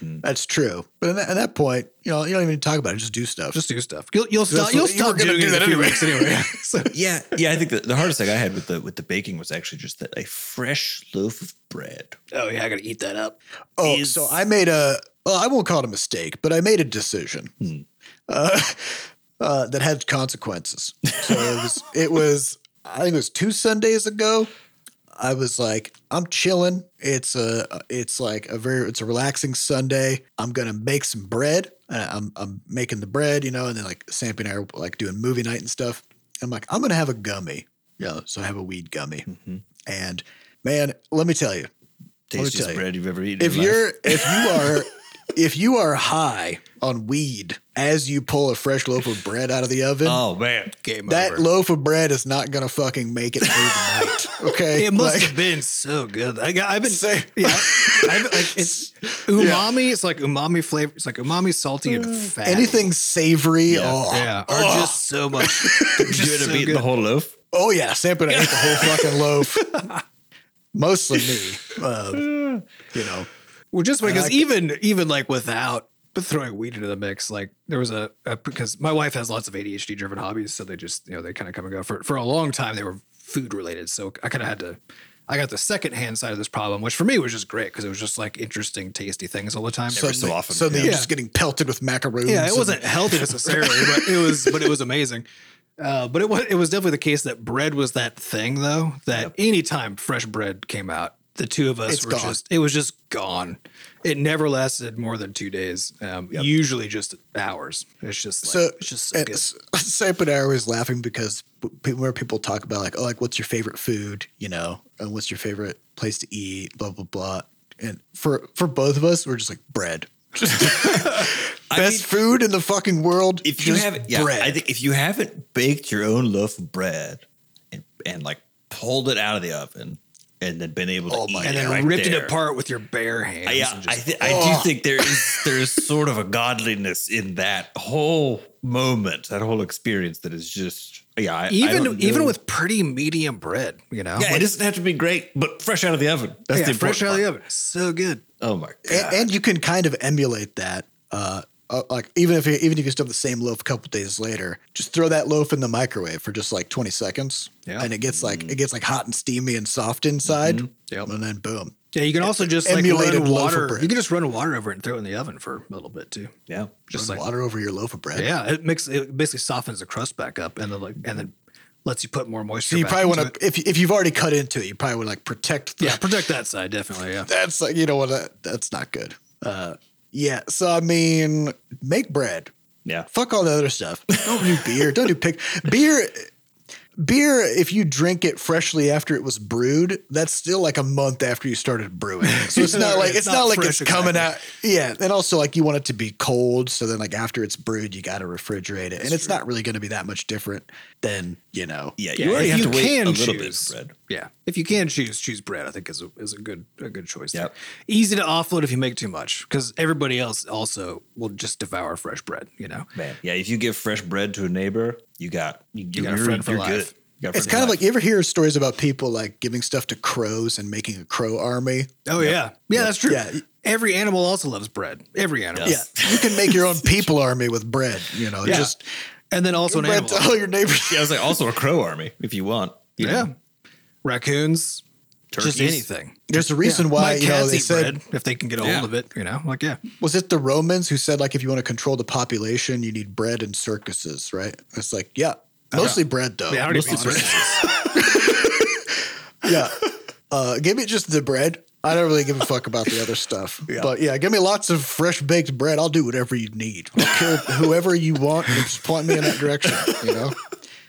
That's true. But at that, that point, you know, you don't even talk about it. Just do stuff. just do stuff. You'll you'll stop. You'll what- stop gonna doing do it in that a few anyway. weeks anyway. so, Yeah, yeah. I think the, the hardest thing I had with the with the baking was actually just that a fresh loaf of bread. oh yeah, I gotta eat that up. oh, is- so I made a. Well, I won't call it a mistake, but I made a decision Hmm. uh, uh, that had consequences. So it was. It was. I think it was two Sundays ago. I was like, I'm chilling. It's a, it's like a very, it's a relaxing Sunday. I'm gonna make some bread. Uh, I'm, I'm making the bread, you know, and then like Sam and I are like doing movie night and stuff. I'm like, I'm gonna have a gummy, you know, so I have a weed gummy. Mhm. And man, let me tell you, Tastiest bread you've ever eaten. if you're, if you are, if you are high on weed as you pull a fresh loaf of bread out of the oven, oh man, Game that over. loaf of bread is not gonna fucking make it through the night. Okay, it must Like- have been so good. I, I've been Say- yeah. I've, like it's umami. It's like umami flavor. It's like umami, salty, and fatty. anything savory. Yeah. oh, yeah, are oh, just so much. you just up so good. the whole loaf? oh yeah, Sam and I ate the whole fucking loaf. Mostly me, um, you know. Well, just because like it. even even like without but throwing weed into the mix, like there was a, a because my wife has lots of ADHD driven hobbies, so they just you know they kind of come and go. For for a long time, they were food related, so I kind of had to. I got the second hand side of this problem, which for me was just great because it was just like interesting, tasty things all the time. Every so often, So yeah. you're just getting pelted with macaroons. Yeah, it and- wasn't healthy necessarily, but it was but it was amazing. Uh, but it was it was definitely the case that bread was that thing though that anytime fresh bread came out, the two of us It's were gone. just it was just gone. It never lasted more than two days. Um, Usually just hours. It's just like, So it's just so and good. S- Sam and I was laughing because where people talk about like, oh, like what's your favorite food, you know, and what's your favorite place to eat, blah blah blah. And for for both of us, we're just like bread. I Best mean, food in the fucking world. if you just haven't, yeah, bread. I think if you haven't baked your own loaf of bread and, and like pulled it out of the oven and then been able to Oh eat my it and then right ripped there. it apart with your bare hands. I, yeah, and I, just- th- I do think there is there is sort of a godliness in that whole moment, that whole experience that is just yeah. I, I even don't even with pretty medium bread, you know. yeah, Like, it doesn't have to be great, but fresh out of the oven. That's yeah, the fresh important out of the oven, so good. Oh my god! and, and you can kind of emulate that. Uh, uh, like even if you, even if you still have the same loaf a couple days later, just throw that loaf in the microwave for just like twenty seconds, Yeah. and it gets like it gets like hot and steamy and soft inside, Yep. and then boom. Yeah, you can also just like Emulated run loaf of water. bread. You can just run water over it and throw it in the oven for a little bit too. yeah, Just Run like water over your loaf of bread. yeah, it makes it basically softens the crust back up and then like and then lets you put more moisture. So you back probably want to if if you've already cut into it, you probably would like protect. The, yeah protect that side definitely. Yeah, that's like you know what that, that's not good. Uh, yeah. So I mean, make bread. yeah. Fuck all the other stuff. Don't do beer. Don't do pick beer. Beer, if you drink it freshly after it was brewed, that's still like a month after you started brewing. So it's not like it's, It's not, not like fresh it's coming exactly. out. Yeah, and also like you want it to be cold, so then like after it's brewed, you got to refrigerate it, and it's not really going to be that much different than you know. Yeah, Yeah, you already if have you to wait can a little choose. Bit of bread. Yeah, if you can choose, choose bread. I think is a is a good a good choice. Yep. There. Easy to offload if you make too much, because everybody else also will just devour fresh bread. You know. Man, yeah. If you give fresh bread to a neighbor, you got you, got a friend for life. good. You got a It's friend kind of like you ever hear stories about people like giving stuff to crows and making a crow army. Oh yeah, yeah, that's true. Yeah. Every animal also loves bread. Every animal. Yes. Yeah, you can make your own people army with bread. You know, Yeah. just and then also an animal. to all your neighbors. Yeah, I was like also a crow army if you want. You Yeah. know, Raccoons. Just anything. There's a reason Yeah. why My you know cats they said bread if they can get a Yeah. hold of it. You know, like yeah. was it the Romans who said like if you want to control the population, you need bread and circuses, right? It's like yeah, mostly bread though. Yeah, I mostly bread. yeah. Uh, give me just the bread. I don't really give a fuck about the other stuff. But yeah, give me lots of fresh baked bread. I'll do whatever you need. I'll kill whoever you want and just point me in that direction. You know,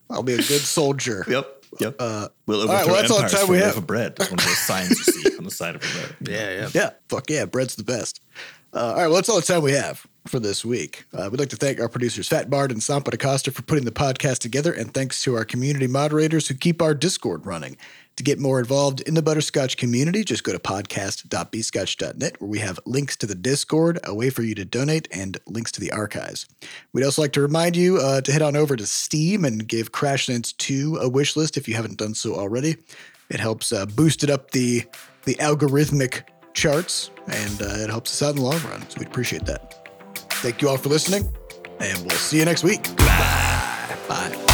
I'll be a good soldier. Yep. Yep. Uh, we'll right, overthrow well, that's all the time we have. of bread. That's one of those signs you see on the side of a bread. Yeah, yeah. Yeah, fuck yeah, bread's the best. Uh, all right, well, that's all the time we have for this week. Uh, we'd like to thank our producers, Fat Bard and Sampa DaCosta, for putting the podcast together, and thanks to our community moderators who keep our Discord running. To get more involved in the Butterscotch community, just go to podcast.bscotch.net, where we have links to the Discord, a way for you to donate, and links to the archives. We'd also like to remind you uh, to head on over to Steam and give Crashlands 2 a wish list if you haven't done so already. It helps uh, boost it up the the algorithmic charts, and uh, it helps us out in the long run. So we'd appreciate that. Thank you all for listening, and we'll see you next week. Bye. Bye.